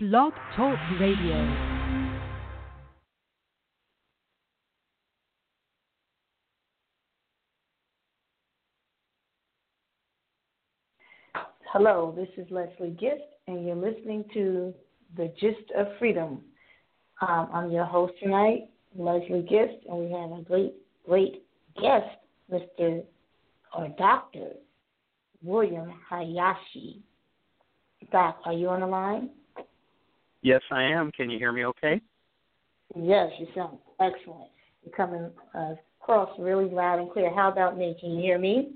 Blog Talk Radio. Hello, this is Leslie Gist, and you're listening to The Gist of Freedom. Um, I'm your host tonight, Leslie Gist, and we have a great, great guest, Mr. or Dr. William Hayashi. Doc, are you on the line? Yes, I am. Can you hear me okay? Yes, you sound excellent. You're coming uh, across really loud and clear. How about me? Can you hear me?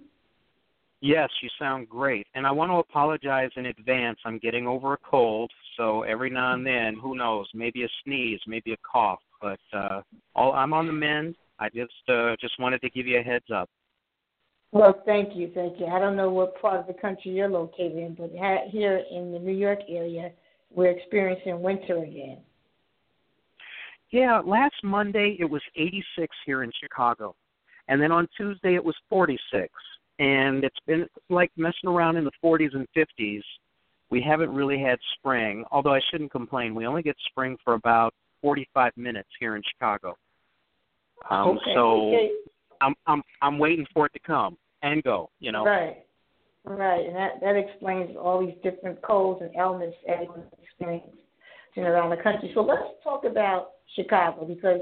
Yes, you sound great. And I want to apologize in advance. I'm getting over a cold, so every now and then, who knows, maybe a sneeze, maybe a cough, but uh all I'm on the mend. I just uh just wanted to give you a heads up. Well, thank you, thank you. I don't know what part of the country you're located in, but ha- here in the New York area, we're experiencing winter again. Yeah, last Monday it was 86 here in Chicago. And then on Tuesday it was 46. And it's been like messing around in the 40s and 50s. We haven't really had spring, although I shouldn't complain. We only get spring for about 45 minutes here in Chicago. Um okay. so okay. I'm I'm I'm waiting for it to come and go, you know. Right. Right, and that that explains all these different colds and ailments everyone's experiencing around the country. So let's talk about Chicago because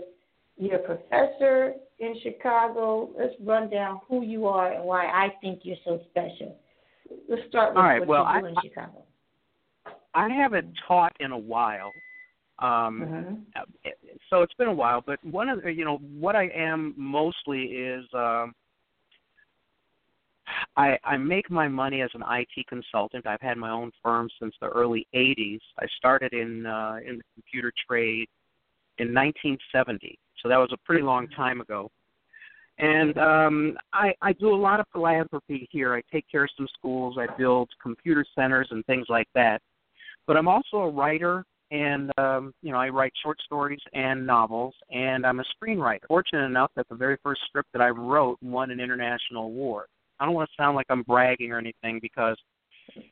you're a professor in Chicago. Let's run down who you are and why I think you're so special. Let's start with All right, what well, you do I- in Chicago. I haven't taught in a while. Um Mhm. so it's been a while, but one of the, you know what I am mostly is um I I make my money as an IT consultant. I've had my own firm since the early 80s. I started in uh in the computer trade in 1970. So that was a pretty long time ago. And um I I do a lot of philanthropy here. I take care of some schools, I build computer centers and things like that. But I'm also a writer and um, you know I write short stories and novels, and I'm a screenwriter. Fortunate enough that the very first script that I wrote won an international award. I don't want to sound like I'm bragging or anything because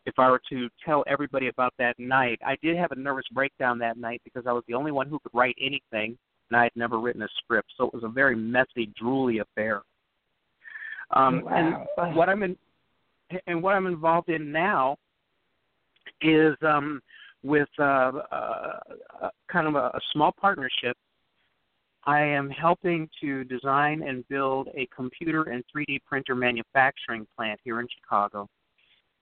if I were to tell everybody about that night, I did have a nervous breakdown that night because I was the only one who could write anything, and I had never written a script, so it was a very messy, drooly affair. Um, Wow. And what I'm in, and what I'm involved in now is um, with uh, uh, uh, kind of a, a small partnership. I am helping to design and build a computer and 3D printer manufacturing plant here in Chicago,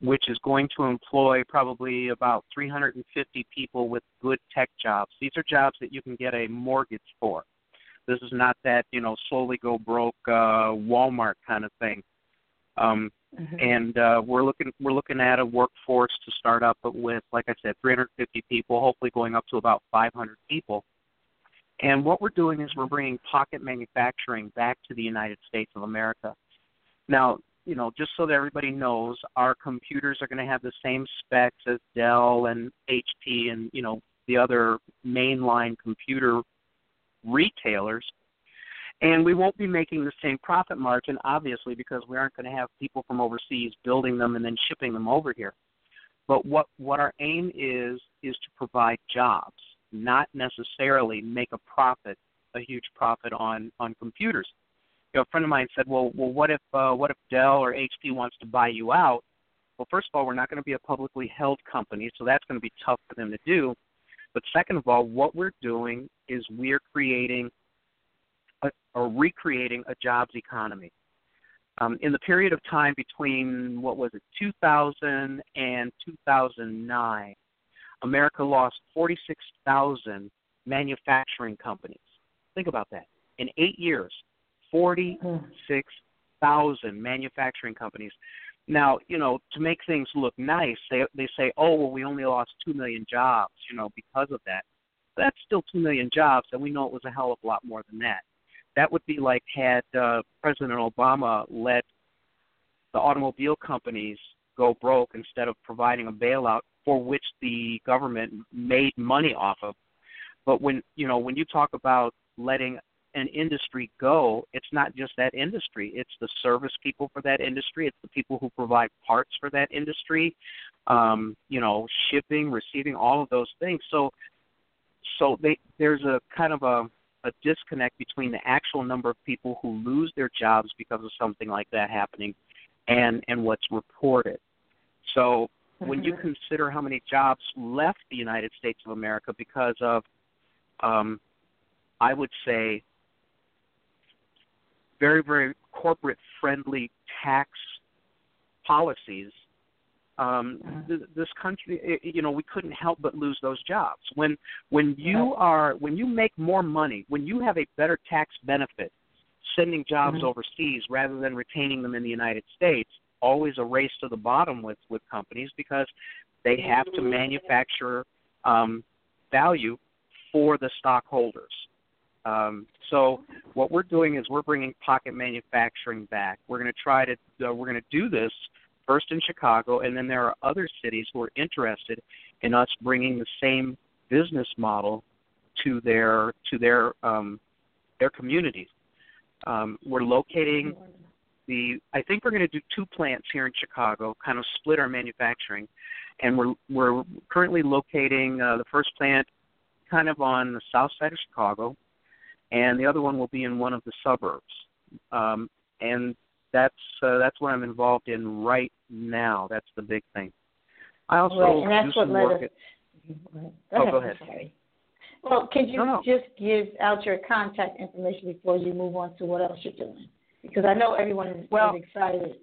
which is going to employ probably about 350 people with good tech jobs. These are jobs that you can get a mortgage for. This is not that you know slowly go broke uh, Walmart kind of thing. Um, Mhm. and uh, we're looking we're looking at a workforce to start up with, like I said, 350 people, hopefully going up to about 500 people. And what we're doing is we're bringing pocket manufacturing back to the United States of America. Now, you know, just so that everybody knows, our computers are going to have the same specs as Dell and HP and you know the other mainline computer retailers. And we won't be making the same profit margin, obviously, because we aren't going to have people from overseas building them and then shipping them over here. But what what our aim is is to provide jobs, not necessarily make a profit, a huge profit on on computers. You know, a friend of mine said, "Well, well, what if uh, what if Dell or HP wants to buy you out?" Well, first of all, we're not going to be a publicly held company, so that's going to be tough for them to do. But second of all, what we're doing is we're creating or recreating a jobs economy. Um, in the period of time between what was it, 2000 and 2009, America lost 46,000 manufacturing companies. Think about that. In eight years, 46,000 manufacturing companies. Now, you know, to make things look nice, they they say, "Oh, well, we only lost two million jobs," you know, because of that. But that's still two million jobs, and we know it was a hell of a lot more than that that would be like had uh, President Obama let the automobile companies go broke instead of providing a bailout for which the government made money off of. But when you know when you talk about letting an industry go, it's not just that industry. It's the service people for that industry. It's the people who provide parts for that industry. Um, you know, shipping, receiving, all of those things. So, so they, there's a kind of a, a disconnect between the actual number of people who lose their jobs because of something like that happening, and and what's reported. So when you Mm-hmm. consider how many jobs left the United States of America because of, um, I would say, very, very corporate friendly tax policies, um, Mhm. th- this country, i- you know, we couldn't help but lose those jobs. When when you are when you make more money, when you have a better tax benefit, sending jobs Mhm. overseas rather than retaining them in the United States, always a race to the bottom with with companies because they have to manufacture um, value for the stockholders. Um, so what we're doing is we're bringing pocket manufacturing back. We're going to try to uh, we're going to do this first in Chicago, and then there are other cities who are interested in us bringing the same business model to their to their um, their communities. Um, we're locating the I think we're going to do two plants here in Chicago, kind of split our manufacturing, and we're we're currently locating uh, the first plant kind of on the south side of Chicago, and the other one will be in one of the suburbs. Um, and that's uh, that's what I'm involved in right now. That's the big thing. I also Right, and that's do some what led work us- at Go Oh, go ahead. Sorry. Well, could you No, no. just give out your contact information before you move on to what else you're doing? Because I know everyone is, Well- is excited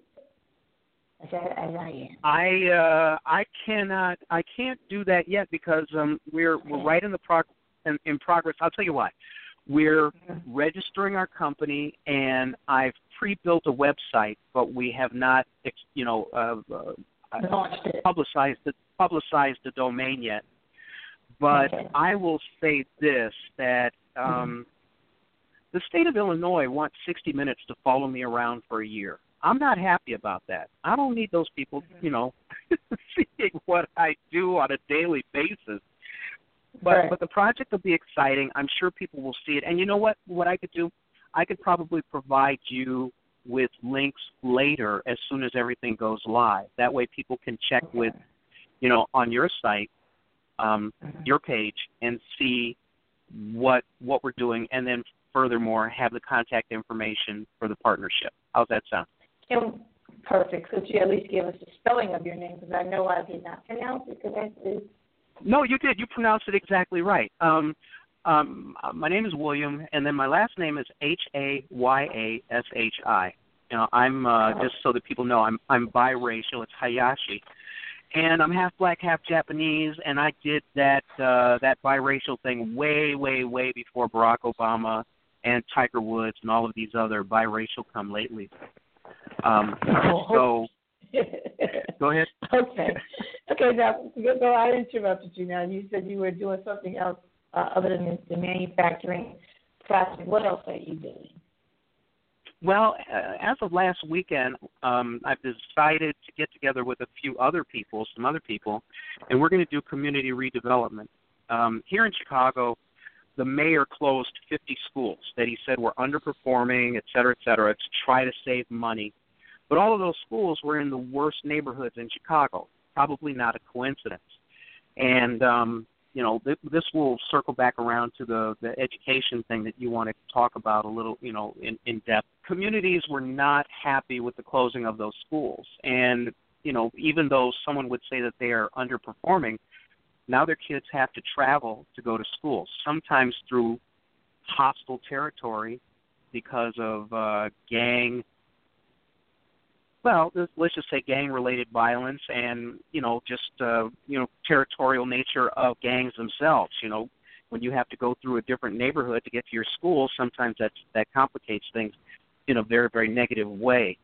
as I, as I am. I uh I cannot I can't do that yet because um we're we're right in the prog in, in progress. I'll tell you why. We're registering our company and I've pre-built a website, but we have not you know uh, uh it. publicized the publicized the domain yet. But Okay. I will say this that um the state of Illinois wants 60 minutes to follow me around for a year. I'm not happy about that. I don't need those people, you know, seeing what I do on a daily basis. But Right. but the project will be exciting. I'm sure people will see it. And you know what? What I could do, I could probably provide you with links later as soon as everything goes live. That way, people can check with, you know, on your site, um, your page, and see what what we're doing, and then furthermore have the contact information for the partnership. How's that sound? And perfect. Could you at least give us the spelling of your name? Because I know I did not pronounce it correctly. No, you did. You pronounced it exactly right. Um, um, my name is William, and then my last name is H A Y A S H I. You know, I'm uh, just so that people know I'm I'm biracial. It's Hayashi, and I'm half black, half Japanese, and I did that uh, that biracial thing way, way, way before Barack Obama and Tiger Woods and all of these other biracial come lately. Um, so go ahead. okay. Okay, now, go, I interrupted you now. You said you were doing something else uh, other than the, manufacturing process. What else are you doing? Well, uh, as of last weekend, um, I've decided to get together with a few other people, some other people, and we're going to do community redevelopment. Um, here in Chicago, the mayor closed 50 schools that he said were underperforming, et cetera, et cetera, to try to save money. But all of those schools were in the worst neighborhoods in Chicago. Probably not a coincidence. And um, you know, th- this will circle back around to the the education thing that you want to talk about a little, you know, in, in depth. Communities were not happy with the closing of those schools, and you know, even though someone would say that they are underperforming, now their kids have to travel to go to school, sometimes through hostile territory because of uh, gang well, let's- just say gang-related violence and you know just uh, you know territorial nature of gangs themselves. You know, when you have to go through a different neighborhood to get to your school, sometimes that that complicates things in a very very negative way.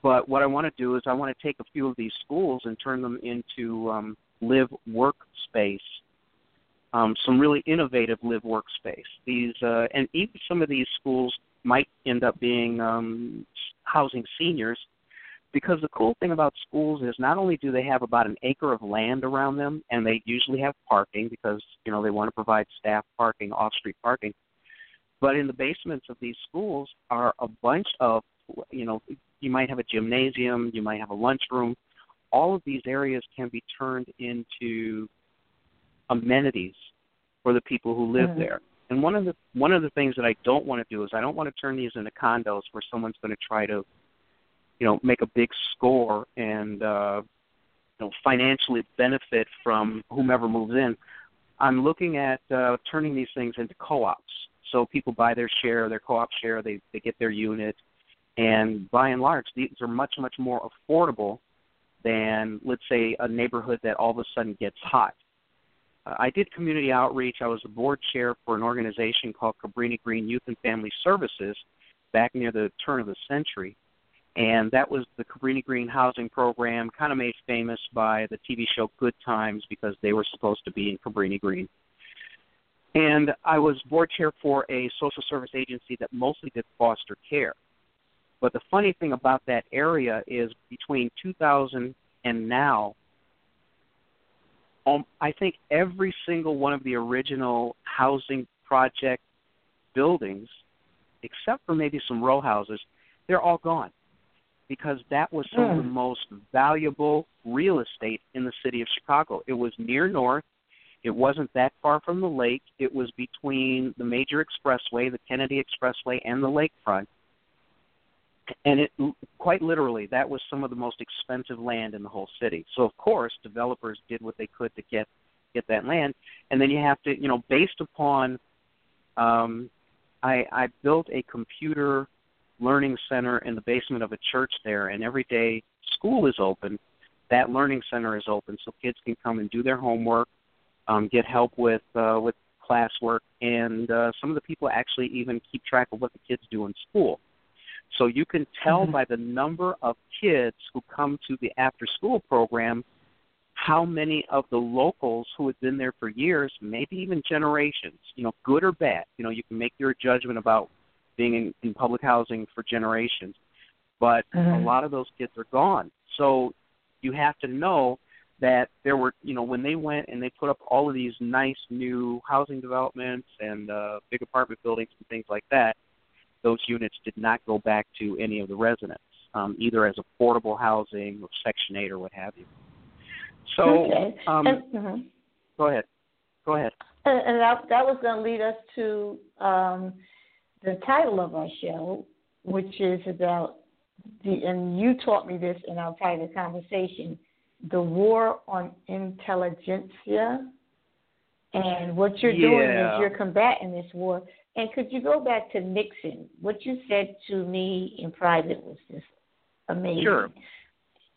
But what I want to do is I want to take a few of these schools and turn them into um, live work space, um, some really innovative live work space. These uh, and even some of these schools might end up being um, housing seniors because the cool thing about schools is not only do they have about an acre of land around them and they usually have parking because you know they want to provide staff parking off street parking But in the basements of these schools are a bunch of, you know, you might have a gymnasium, you might have a lunchroom. All of these areas can be turned into amenities for the people who live Mhm. there. And one of the one of the things that I don't want to do is I don't want to turn these into condos where someone's going to try to, you know, make a big score and uh, you know financially benefit from whomever moves in. I'm looking at uh, turning these things into co-ops. So people buy their share, their co-op share, they they get their unit, and by and large, these are much much more affordable than let's say a neighborhood that all of a sudden gets hot. Uh, I did community outreach. I was the board chair for an organization called Cabrini Green Youth and Family Services back near the turn of the century. And that was the Cabrini Green housing program, kind of made famous by the TV show Good Times because they were supposed to be in Cabrini Green. And I was board chair for a social service agency that mostly did foster care. But the funny thing about that area is between 2000 and now, um, I think every single one of the original housing project buildings, except for maybe some row houses, they're all gone because that was some of the Mm. most valuable real estate in the city of Chicago. It was near north. It wasn't that far from the lake. It was between the major expressway, the Kennedy Expressway, and the lakefront. And it quite literally that was some of the most expensive land in the whole city. So of course, developers did what they could to get get that land, and then you have to, you know, based upon um I I built a computer learning center in the basement of a church there and every day school is open that learning center is open so kids can come and do their homework um, get help with uh, with classwork and uh, some of the people actually even keep track of what the kids do in school so you can tell Mhm. by the number of kids who come to the after school program how many of the locals who had been there for years, maybe even generations, you know, good or bad, you know, you can make your judgment about being in, in public housing for generations. But a Mhm. lot of those kids are gone. So you have to know that there were, you know, when they went and they put up all of these nice new housing developments and uh, big apartment buildings and things like that, those units did not go back to any of the residents, um, either as affordable housing or Section 8 or what have you. So, okay. um, and, mhm. go ahead. Go ahead. and, and that, that was going to lead us to um, the title of our show, which is about the, and you taught me this in our private conversation, the war on intelligentsia. And what you're doing is you're combating this war. And could you go back to Nixon? What you said to me in private was just amazing. Sure.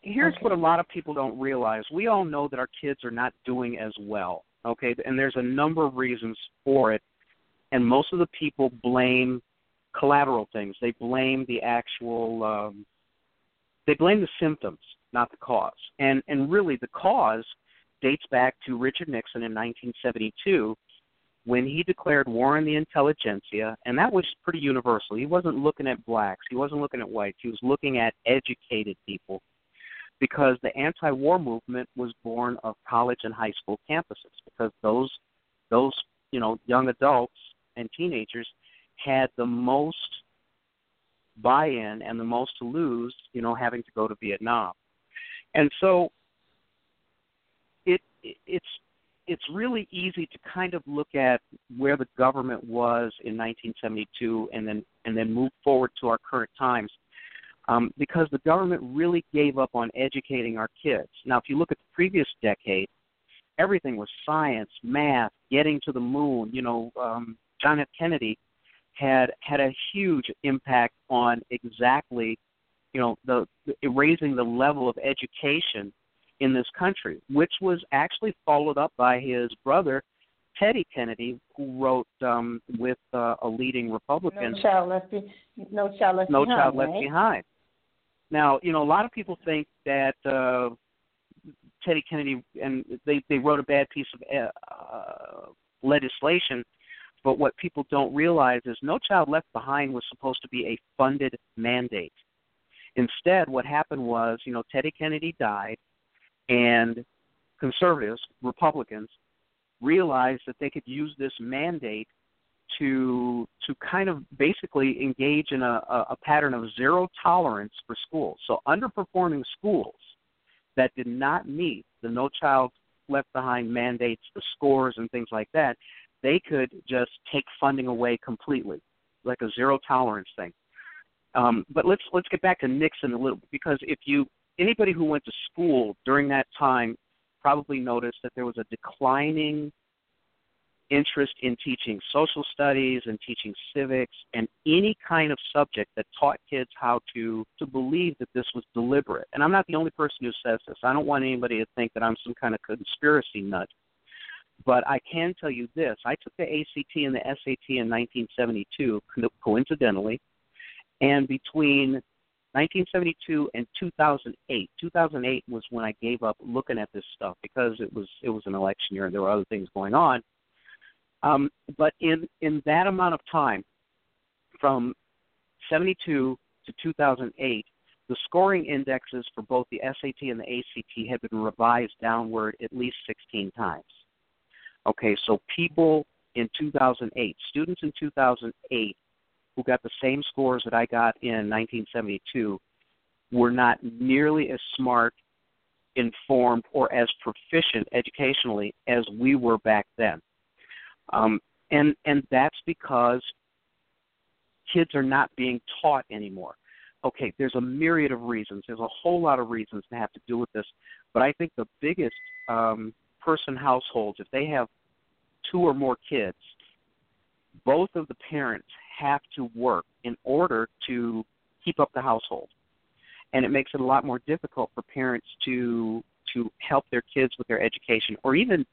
Here's Okay. what a lot of people don't realize. We all know that our kids are not doing as well. Okay, and there's a number of reasons for it. And most of the people blame collateral things. They blame the actual um they blame the symptoms, not the cause. And and really the cause dates back to Richard Nixon in 1972 when he declared war on the intelligentsia, and that was pretty universal. He wasn't looking at blacks, he wasn't looking at whites, he was looking at educated people because the anti-war movement was born of college and high school campuses because those those you know young adults and teenagers had the most buy-in and the most to lose you know having to go to Vietnam. And so it, it it's it's really easy to kind of look at where the government was in 1972 and then and then move forward to our current times um, because the government really gave up on educating our kids. Now, if you look at the previous decade, everything was science, math, getting to the moon. You know, um, John F. Kennedy had had a huge impact on exactly, you know, the, the raising the level of education in this country, which was actually followed up by his brother Teddy Kennedy, who wrote um, with uh, a leading Republican, No child left, be, no child left No behind. Child Left right? Behind. Now, you know, a lot of people think that uh, Teddy Kennedy and they they wrote a bad piece of uh, legislation, but what people don't realize is No Child Left Behind was supposed to be a funded mandate. Instead, what happened was, you know, Teddy Kennedy died, and conservatives, Republicans, realized that they could use this mandate to to kind of basically engage in a, a, pattern of zero tolerance for schools. So underperforming schools that did not meet the No Child Left Behind mandates, the scores, and things like that, they could just take funding away completely, like a zero tolerance thing. Um, but let's let's get back to Nixon a little because if you anybody who went to school during that time probably noticed that there was a declining interest in teaching social studies and teaching civics and any kind of subject that taught kids how to to believe that this was deliberate. And I'm not the only person who says this. I don't want anybody to think that I'm some kind of conspiracy nut. But I can tell you this: I took the ACT and the SAT in 1972, coincidentally, and between 1972 and 2008, 2008 was when I gave up looking at this stuff because it was it was an election year and there were other things going on. Um, but in in that amount of time, from 72 to 2008, the scoring indexes for both the SAT and the ACT had been revised downward at least 16 times. Okay, so people in 2008, students in 2008 who got the same scores that I got in 1972 were not nearly as smart, informed, or as proficient educationally as we were back then. Um, and and that's because kids are not being taught anymore. Okay, there's a myriad of reasons. There's a whole lot of reasons to have to do with this, but I think the biggest um, person households, if they have two or more kids, both of the parents have to work in order to keep up the household. And it makes it a lot more difficult for parents to to help their kids with their education or even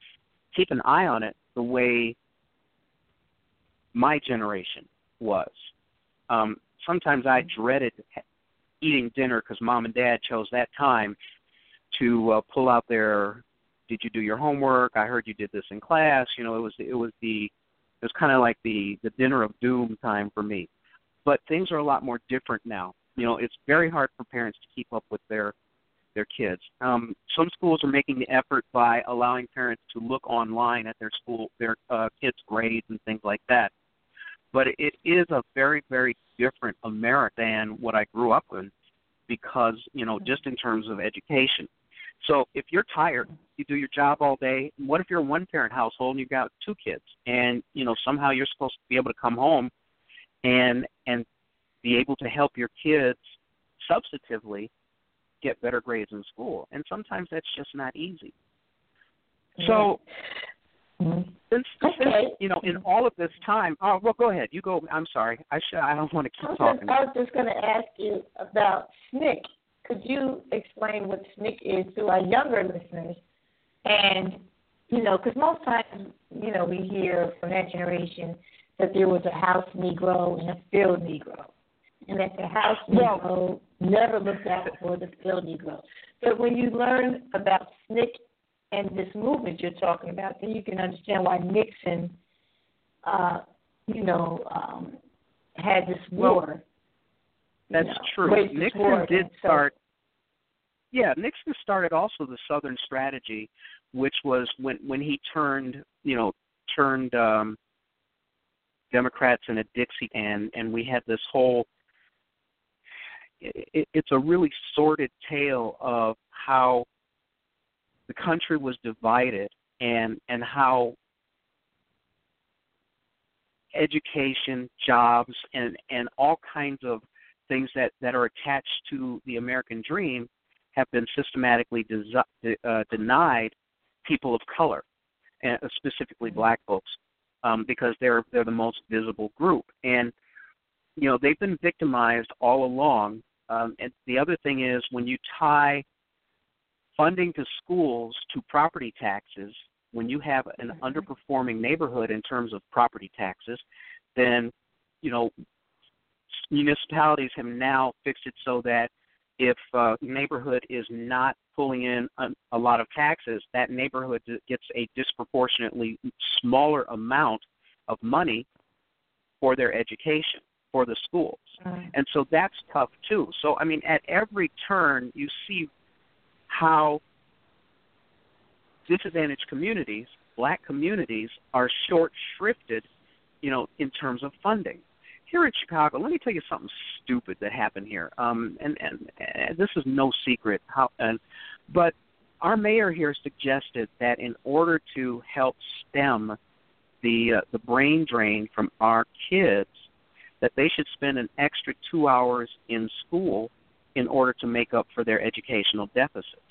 keep an eye on it the way my generation was. Um, sometimes I dreaded eating dinner because mom and dad chose that time to uh, pull out their did you do your homework i heard you did this in class you know it was it was the it was kind of like the the dinner of doom time for me. But things are a lot more different now. You know it's very hard for parents to keep up with their their kids. Um some schools are making the effort by allowing parents to look online at their school their uh, kids grades and things like that. But it is a very very different america than what i grew up in because you know just in terms of education so if you're tired, you do your job all day. What if you're a one parent household and you've got two kids and you know somehow you're supposed to be able to come home and and be able to help your kids substantively get better grades in school. And sometimes that's just not easy. So mm-hmm. since, okay. since you know in all of this time oh well go ahead. You go I'm sorry. I should I don't want to keep I was talking. Just, I was just gonna ask you about SNCC could you explain what SNCC is to our younger listeners? And, you know, because most times, you know, we hear from that generation that there was a house Negro and a field Negro, and that the house Negro never looked out for the field Negro. But when you learn about SNCC and this movement you're talking about, then you can understand why Nixon, uh, you know, um, had this war that's true. Nixon did start. Yeah, Nixon started also the Southern strategy, which was when when he turned, you know, turned um, Democrats into Dixie, and and we had this whole. It, it's a really sordid tale of how the country was divided and and how education, jobs, and and all kinds of things that, that are attached to the American dream have been systematically desi- uh, denied people of color, and specifically black folks, um, because they're they're the most visible group, and you know they've been victimized all along. Um, and the other thing is when you tie funding to schools to property taxes, when you have an mm-hmm. underperforming neighborhood in terms of property taxes, then you know municipalities have now fixed it so that if a neighborhood is not pulling in a, a lot of taxes, that neighborhood gets a disproportionately smaller amount of money for their education, for the schools. Mm. And so that's tough too. So, I mean, at every turn, you see how disadvantaged communities, black communities, are short shrifted you know, in terms of funding. Here in Chicago, let me tell you something stupid that happened here. Um, and, and, and this is no secret. How, and, but our mayor here suggested that in order to help stem the uh, the brain drain from our kids, that they should spend an extra two hours in school in order to make up for their educational deficits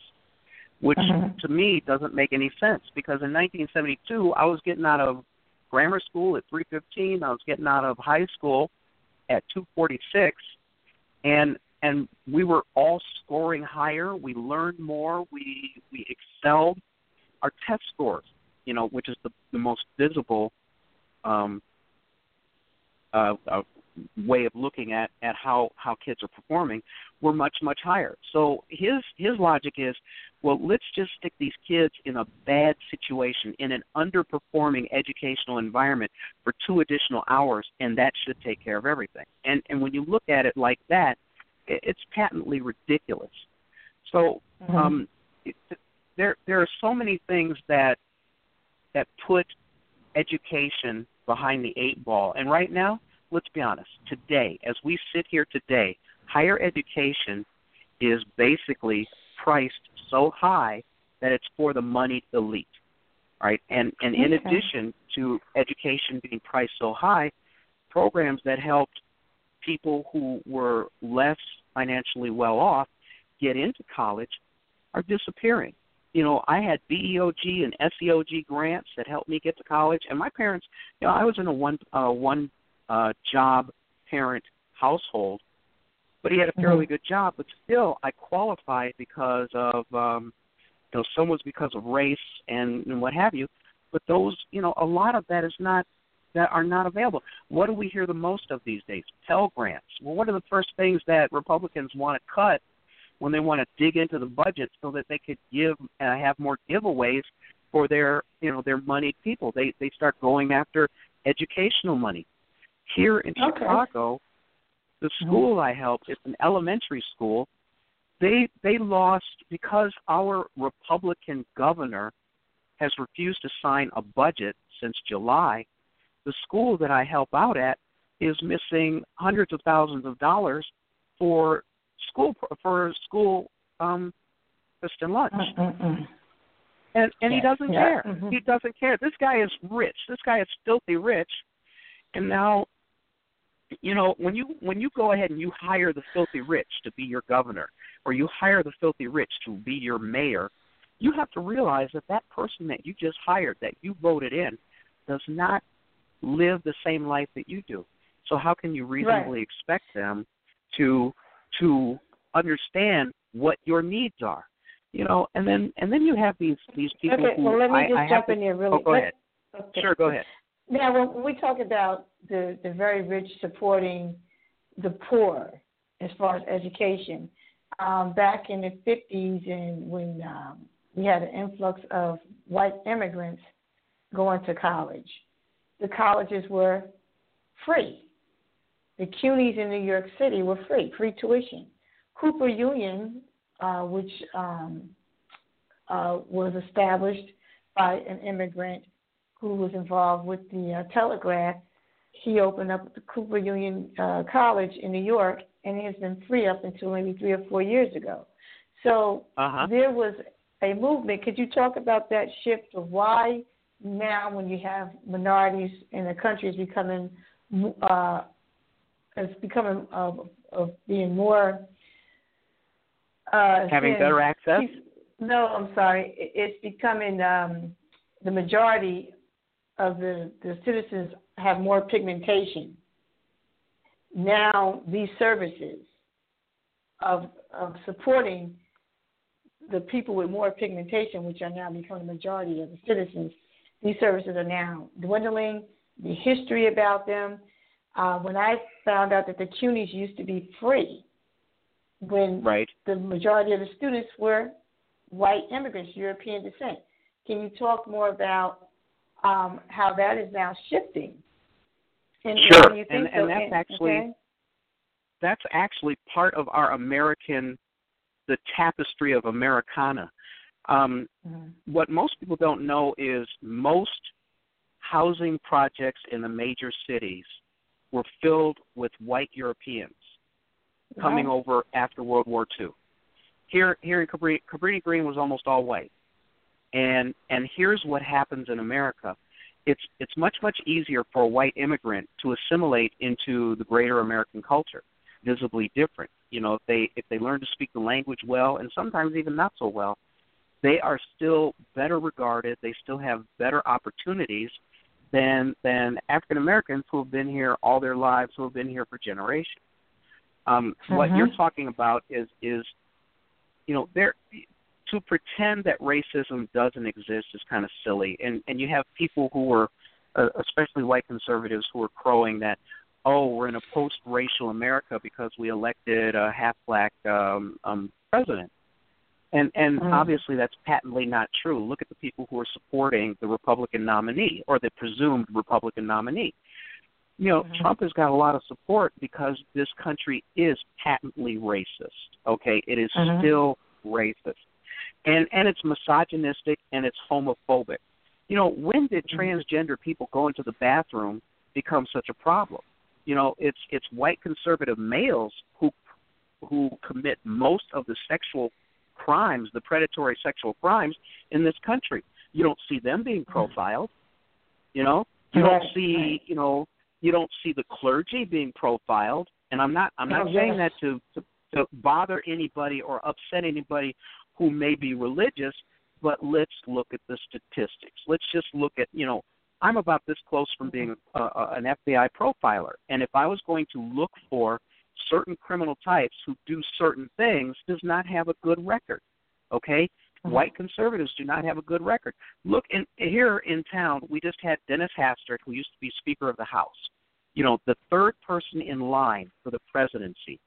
which Mhm. to me doesn't make any sense because in 1972 I was getting out of grammar school at 3:15, I was getting out of high school at 2:46 and and we were all scoring higher, we learned more, we we excelled. Our test scores, you know, which is the the most visible um uh, uh way of looking at at how how kids are performing were much much higher. So his his logic is, well, let's just stick these kids in a bad situation in an underperforming educational environment for two additional hours, and that should take care of everything. And and when you look at it like that, it, it's patently ridiculous. So Mhm. um, it, there there are so many things that that put education behind the eight ball, and right now let's be honest, today, as we sit here today, higher education is basically priced so high that it's for the moneyed elite. Right? And and in addition to education being priced so high, programs that helped people who were less financially well off get into college are disappearing. You know, I had BEOG and SEOG grants that helped me get to college, and my parents, you know, I was in a one uh, one uh, job parent household, but he had a fairly good job. But still, I qualified because of um, you know some was because of race and, and what have you. But those, you know, a lot of that is not that are not available. What do we hear the most of these days? Pell grants. Well, what are the first things that Republicans want to cut when they want to dig into the budget so that they could give uh, have more giveaways for their you know their moneyed people? They they start going after educational money. Here in Okay. Chicago, the school I helped, it's an elementary school. They they lost because our Republican governor has refused to sign a budget since July. The school that I help out at is missing hundreds of thousands of dollars for school for school um and lunch Mm-mm-mm. and and he doesn't yeah, care. mhm. He doesn't care. This guy is rich. This guy is filthy rich, and now, you know, when you when you go ahead and you hire the filthy rich to be your governor, or you hire the filthy rich to be your mayor, you have to realize that that person that you just hired, that you voted in, does not live the same life that you do. So how can you reasonably expect them to to understand what your needs are? You know, and then and then you have these these people Okay, who well, let me I, just I jump to, in there really Oh, go quick. ahead. Okay. Sure, go ahead. Now, when we talk about the, the very rich supporting the poor as far as education, um, back in the 50s and when um, we had an influx of white immigrants going to college, the colleges were free. The CUNYs in New York City were free, free tuition. Cooper Union, uh, which um, uh, was established by an immigrant who was involved with the uh, telegraph, he opened up the Cooper Union uh, College in New York, and it has been free up until maybe three or four years ago. So Uh-huh. there was a movement. Could you talk about that shift of why now, when you have minorities in the country, is becoming uh, is becoming of, of being more uh, Having thin- better access? no, I'm sorry. It's becoming um, the majority of the, the citizens have more pigmentation. Now these services of of supporting the people with more pigmentation, which are now becoming the majority of the citizens, these services are now dwindling. The history about them. Uh, when I found out that the CUNYs used to be free, when Right. the majority of the students were white immigrants, European descent. Can you talk more about um, how that is now shifting? And Sure. why you think And- and so? that's actually- okay? That's actually part of our American, the tapestry of Americana. Um, Mhm. what most people don't know is most housing projects in the major cities were filled with white Europeans coming Wow. over after World War II. Here, here in Cabrini, Cabrini Green was almost all white, and and here's what happens in America. It's it's much much easier for a white immigrant to assimilate into the greater American culture, visibly different. You know, if they if they learn to speak the language well, and sometimes even not so well, they are still better regarded. They still have better opportunities than than African Americans who have been here all their lives, who have been here for generations. Um, What Mhm. you're talking about is is you know there to pretend that racism doesn't exist is kind of silly, and and you have people who are uh, especially white conservatives who are crowing that oh we're in a post-racial America because we elected a half-black um, um, president. And and Mm. obviously that's patently not true. Look at the people who are supporting the Republican nominee or the presumed Republican nominee. You know, Mhm. Trump has got a lot of support because this country is patently racist. Okay, it is Mhm. still racist, and and it's misogynistic and it's homophobic. You know, when did Mhm. transgender people go into the bathroom become such a problem? You know, it's it's white conservative males who who commit most of the sexual crimes, the predatory sexual crimes in this country. You don't see them being profiled. You know, you don't see, you know, you don't see the clergy being profiled. And I'm not, I'm not Oh, saying that to, to to bother anybody or upset anybody who may be religious. But let's look at the statistics. Let's just look at, you know, I'm about this close from being a, a, an FBI profiler, and if I was going to look for certain criminal types who do certain things, does not have a good record. Okay, Mhm. white conservatives do not have a good record. Look, in here in town, we just had Dennis Hastert, who used to be Speaker of the House. You know, the third person in line for the presidency,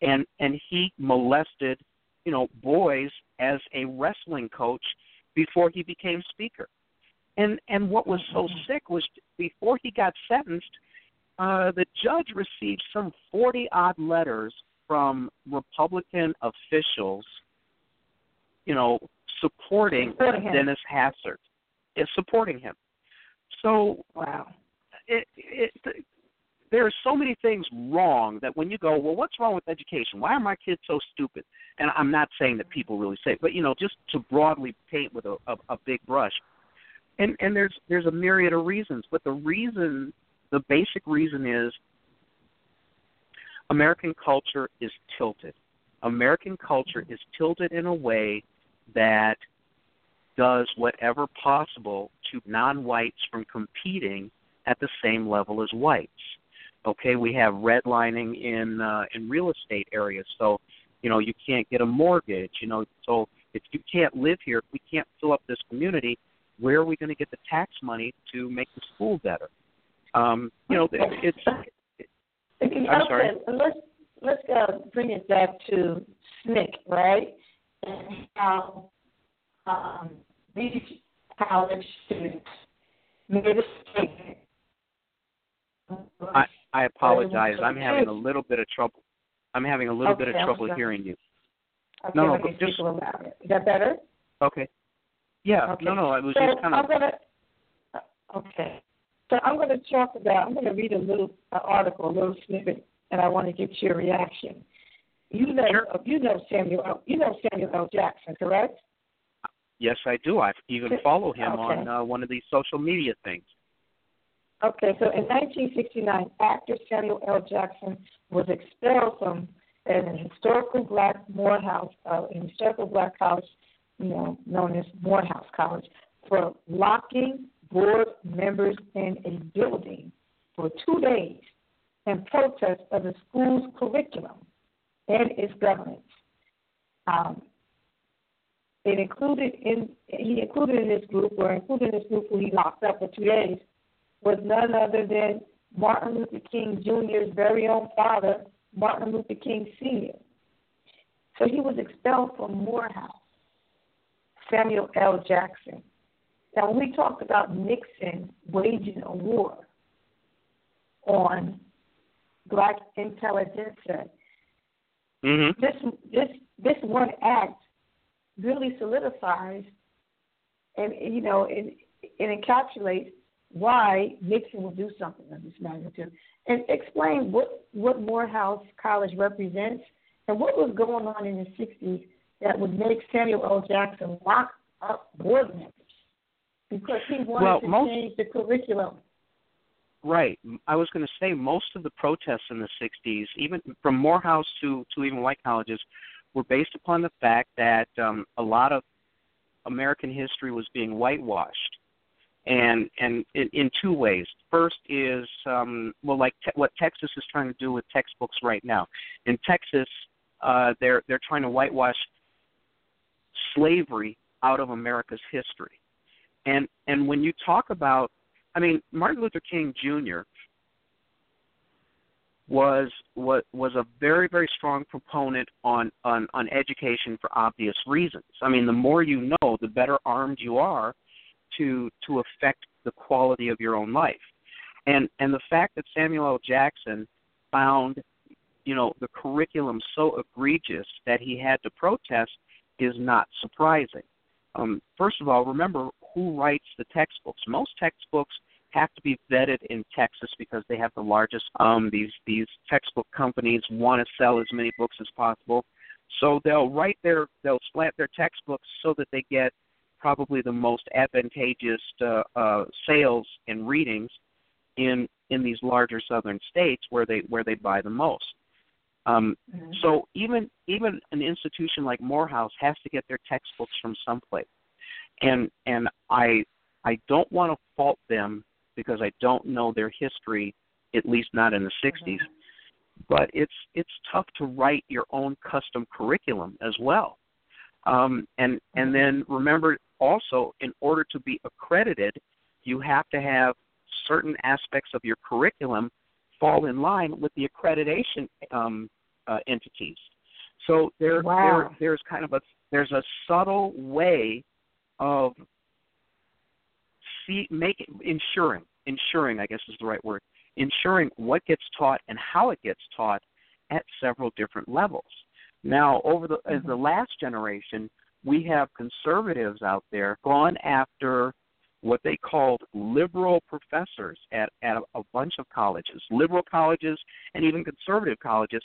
and and he molested, you know, boys as a wrestling coach before he became Speaker. And and what was so sick was before he got sentenced, uh, the judge received some forty odd letters from Republican officials, you know, supporting Supporting. Dennis Hastert, is supporting him. So Wow. it, it, there are so many things wrong that when you go, well, what's wrong with education? Why are my kids so stupid? And I'm not saying that people really say, it, but you know, just to broadly paint with a, a, a big brush. And and there's there's a myriad of reasons, but the reason, the basic reason is American culture is tilted. American culture is tilted in a way that does whatever possible to non-whites from competing at the same level as whites. Okay, we have redlining in uh, in real estate areas, so you know you can't get a mortgage. You know, so if you can't live here, if we can't fill up this community, where are we going to get the tax money to make the school better? Um, you know, it's Okay, I'm sorry. Let's let's uh, bring it back to SNCC, right? And how um, these college students made a statement. I, I apologize. I'm having a little bit of trouble. I'm having a little bit of trouble hearing you. Okay, no, no, let me but just- speak it. Is that better? Okay. Yeah. Okay. No, no. I was so just kind I'm of. gonna. uh, Okay. So I'm going to talk about. I'm going to read a little uh, article, a little snippet, and I want to get your reaction. You know, Sure. uh, you know Samuel. You know Samuel L. Jackson, correct? Yes, I do. I even follow him Okay. on uh, one of these social media things. Okay, so in 1969, actor Samuel L. Jackson was expelled from an historical black Morehouse, uh, an historical black college, you know, known as Morehouse College, for locking board members in a building for two days in protest of the school's curriculum and its governance. Um, it included in he included in this group, or included in this group who he locked up for two days, was none other than Martin Luther King Jr.'s very own father, Martin Luther King Sr. So he was expelled from Morehouse. Samuel L. Jackson. Now, when we talked about Nixon waging a war on black intelligentsia, Mm-hmm. this this this one act really solidifies and you know it, it encapsulates why Nixon would do something of this magnitude. And explain what, what Morehouse College represents and what was going on in the 60s that would make Samuel L. Jackson lock up board members because he wanted well, to most, change the curriculum. Right. I was going to say most of the protests in the 60s, even from Morehouse to, to even white colleges, were based upon the fact that um, a lot of American history was being whitewashed and and in, in two ways. First is um, well, like te- what Texas is trying to do with textbooks right now. In Texas, uh, they're they're trying to whitewash slavery out of America's history, and and when you talk about, I mean, Martin Luther King Jr. was was was a very very strong proponent on on on education for obvious reasons. I mean, the more you know, the better armed you are to to affect the quality of your own life. And and the fact that Samuel L. Jackson found, you know, the curriculum so egregious that he had to protest is not surprising. Um, first of all, remember who writes the textbooks. Most textbooks have to be vetted in Texas because they have the largest. Um, these these textbook companies want to sell as many books as possible, so they'll write their they'll slant their textbooks so that they get probably the most advantageous uh, uh, sales and readings in in these larger southern states where they where they buy the most. Um, mm-hmm. So even even an institution like Morehouse has to get their textbooks from someplace, and and I I don't want to fault them because I don't know their history, at least not in the 60s. Mm-hmm. But it's it's tough to write your own custom curriculum as well. Um, and and mm-hmm. then remember also, in order to be accredited, you have to have certain aspects of your curriculum fall in line with the accreditation um, uh, entities. So there, wow. there, there's kind of a there's a subtle way of see make ensuring ensuring I guess is the right word ensuring what gets taught and how it gets taught at several different levels. Now, over the mm-hmm. as the last generation, we have conservatives out there gone after what they called liberal professors at, at a, bunch of colleges, liberal colleges and even conservative colleges,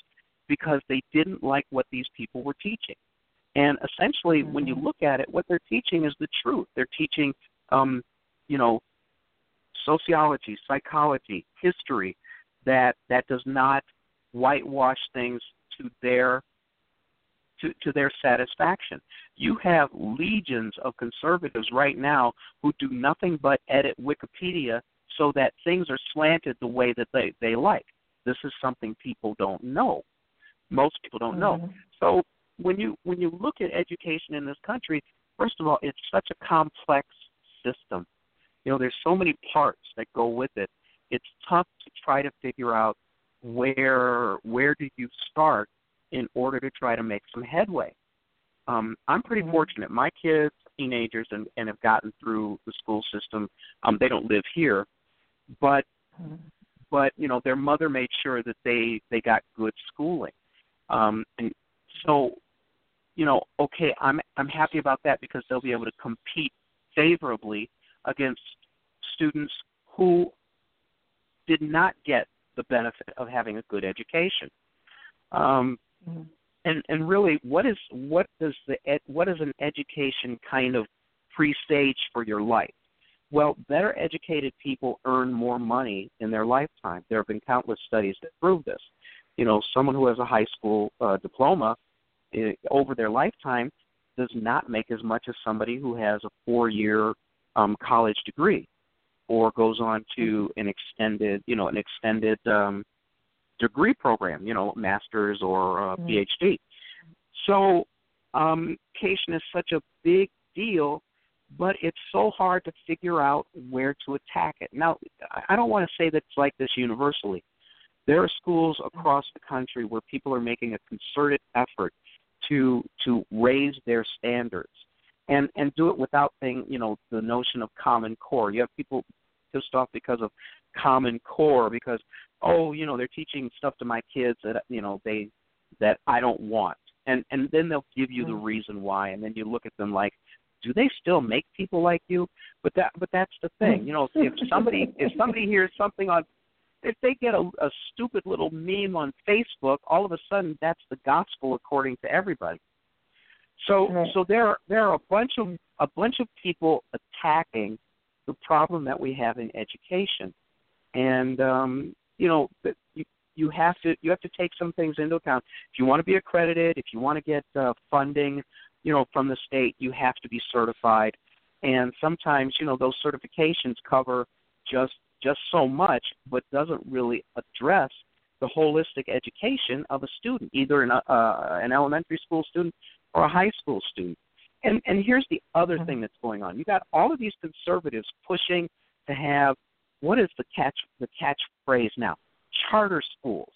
because they didn't like what these people were teaching. And essentially, mm-hmm. when you mm-hmm. look at it, what they're teaching is the truth. They're teaching, um, you know, sociology, psychology, history that that does not whitewash things to their to, to their satisfaction. You have legions of conservatives right now who do nothing but edit Wikipedia so that things are slanted the way that they, they like. This is something people don't know. Most people don't mm-hmm. know. So when you when you look at education in this country, first of all, it's such a complex system. You know, there's so many parts that go with it. It's tough to try to figure out where where do you start in order to try to make some headway. Um, I'm pretty mm-hmm. fortunate. My kids, teenagers, and, and have gotten through the school system. Um, they don't live here, but but you know their mother made sure that they they got good schooling, um, and so you know okay I'm I'm happy about that because they'll be able to compete favorably against students who did not get the benefit of having a good education. Um, Mm-hmm. And and really, what is what does the ed, what is an education kind of presage for your life? Well, better educated people earn more money in their lifetime. There have been countless studies that prove this. You know, someone who has a high school uh, diploma uh, over their lifetime does not make as much as somebody who has a four-year um, college degree or goes on to an extended, you know, an extended um, degree program, you know, master's or uh, mm-hmm. PhD. So, um, education is such a big deal, but it's so hard to figure out where to attack it. Now, I don't want to say that it's like this universally. There are schools across the country where people are making a concerted effort to to raise their standards and and do it without being, you know, the notion of common core. You have people pissed off because of common core because oh you know they're teaching stuff to my kids that you know they that I don't want and and then they'll give you the mm-hmm. reason why and then you look at them like do they still make people like you? But that but that's the thing. You know, if somebody if somebody hears something on if they get a, a stupid little meme on Facebook, all of a sudden that's the gospel according to everybody. So Right. so there are, there are a bunch of a bunch of people attacking the problem that we have in education, and um, you know that you you have to you have to take some things into account. If you want to be accredited, if you want to get uh, funding, you know from the state, you have to be certified, and sometimes you know those certifications cover just just so much, but doesn't really address the holistic education of a student, either an, uh, an elementary school student or a high school student. And and here's the other Mhm. thing that's going on. You got all of these conservatives pushing to have what is the catch the catchphrase now? Charter schools.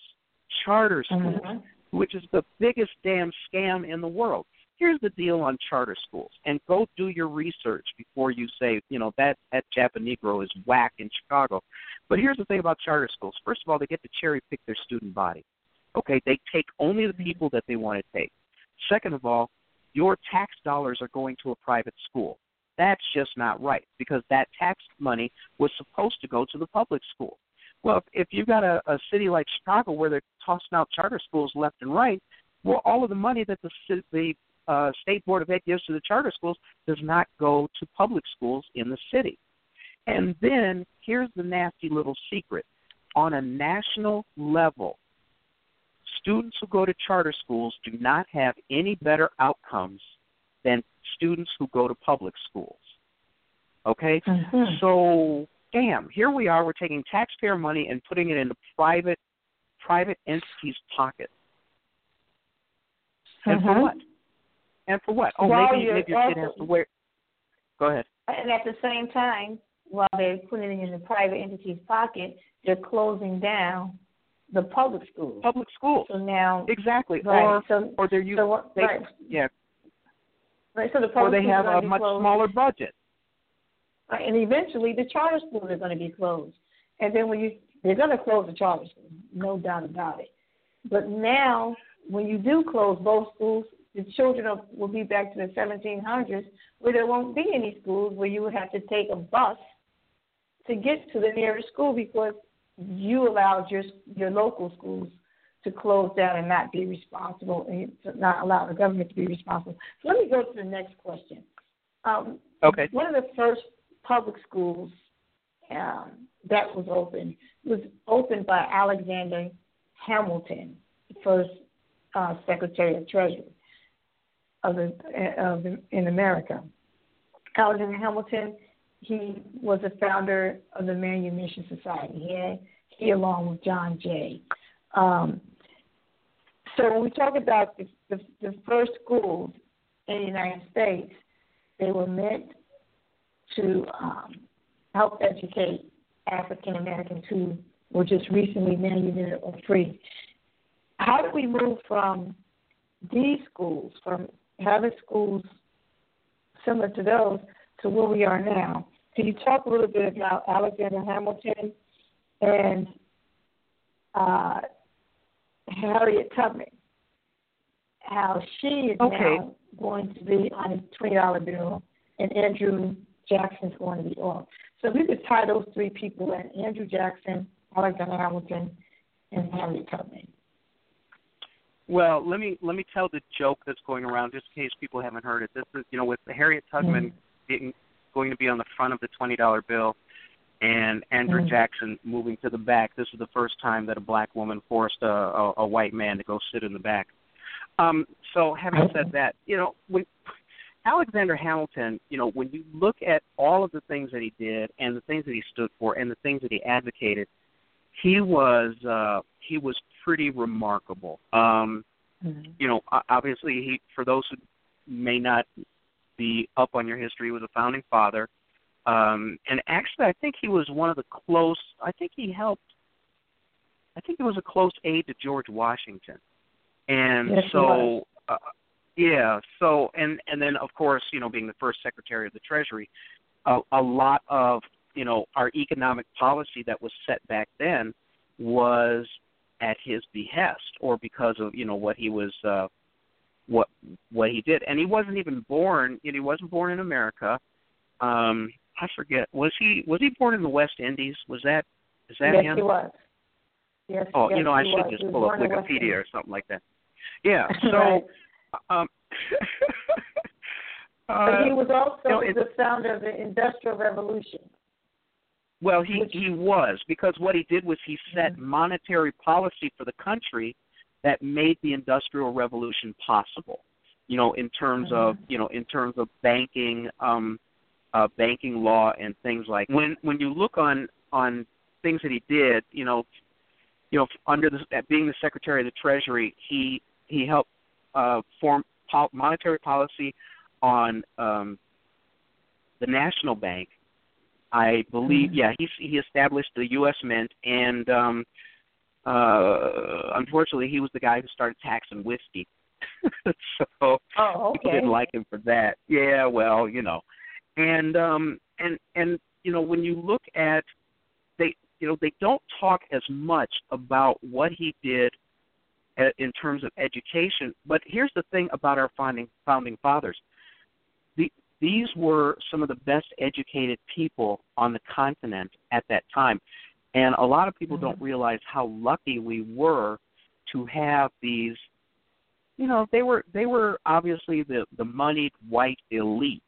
Charter schools, Mhm. which is the biggest damn scam in the world. Here's the deal on charter schools, and go do your research before you say, you know, that that Japanese Japanegro is whack in Chicago. But here's the thing about charter schools. First of all, they get to cherry pick their student body. Okay, they take only the people that they want to take. Second of all, your tax dollars are going to a private school. That's just not right because that tax money was supposed to go to the public school. Well, if, you've got a, a city like Chicago where they're tossing out charter schools left and right, well, all of the money that the the uh, state board of ed gives to the charter schools does not go to public schools in the city. And then here's the nasty little secret: on a national level, students who go to charter schools do not have any better outcomes than students who go to public schools. Okay? Mhm. So, damn, here we are. We're taking taxpayer money and putting it into private private entities' pockets. And for Mhm. what? And for what? Oh, maybe you're maybe your kid has to wear. Go ahead. And at the same time, while they're putting it in the private entity's pocket, they're closing down the public schools. Public schools. So now, Exactly. right? Or so, or they're using they, right, yeah, right. So the or they have a going to be much closed. smaller budget. Right, and eventually the charter schools are going to be closed. And then when you, they're going to close the charter schools, no doubt about it. But now, when you do close both schools, the children will be back to the 1700s, where there won't be any schools, where you would have to take a bus to get to the nearest school because you allowed your your local schools to close down and not be responsible, and to not allow the government to be responsible. So let me go to the next question. Um, Okay. one of the first public schools um, that was opened was opened by Alexander Hamilton, the first uh, Secretary of Treasury of the, of the, in America. Alexander Hamilton, he was a founder of the Manumission Society. He, had, he along with John Jay. Um, so when we talk about the, the, the first schools in the United States, they were meant to um, help educate African Americans who were just recently manumitted or free. How do we move from these schools, from having schools similar to those, to where we are now? Can you talk a little bit about Alexander Hamilton and uh, Harriet Tubman? How she is Okay. now going to be on a twenty dollar bill, and Andrew Jackson's going to be off. So we could tie those three people in: Andrew Jackson, Alexander Hamilton, and Harriet Tubman. Well, let me let me tell the joke that's going around just in case people haven't heard it. This is you know with Harriet Tubman Mm. being going to be on the front of the twenty dollar bill and Andrew Mm. Jackson moving to the back. This is the first time that a black woman forced a, a, a white man to go sit in the back. Um, so having said that, you know, when Alexander Hamilton, you know, when you look at all of the things that he did and the things that he stood for and the things that he advocated, he was uh, he was pretty remarkable. Um, Mm-hmm. you know, obviously, he for those who may not be up on your history, he was a founding father. Um, and actually, I think he was one of the close. I think he helped. I think he was a close aide to George Washington, and Yes, so uh, yeah. So and and then of course, you know, being the first Secretary of the Treasury, a, a lot of you know our economic policy that was set back then was at his behest or because of you know what he was uh what what he did, and he wasn't even born. You know, he wasn't born in America. Um, I forget. Was he was he born in the West Indies? Was that is that yes, him? he was. Yes. Oh, yes, you know, I should was. just pull up born in West Wikipedia or something like that. Yeah. So, Right. um, But uh, he was also you know, it- the founder of the Industrial Revolution. Well, he Which- he was because what he did was he set monetary policy for the country that made the industrial revolution possible. You know, in terms of you know in terms of banking, um, uh, banking law and things like when when you look on on things that he did, you know, you know under the at being the Secretary of the Treasury, he he helped uh, form pol- monetary policy on um, the National Bank I believe, Mhm. yeah, he he established the U.S. Mint, and um, uh, unfortunately, he was the guy who started taxing whiskey. so Oh, people didn't like him for that. Yeah, well, you know, and um, and and you know, when you look at they, you know, they don't talk as much about what he did uh, in terms of education. But here's the thing about our founding founding fathers: the, these were some of the best educated people on the continent at that time, and a lot of people don't realize how lucky we were to have these. You know, they were they were obviously the the moneyed white elite,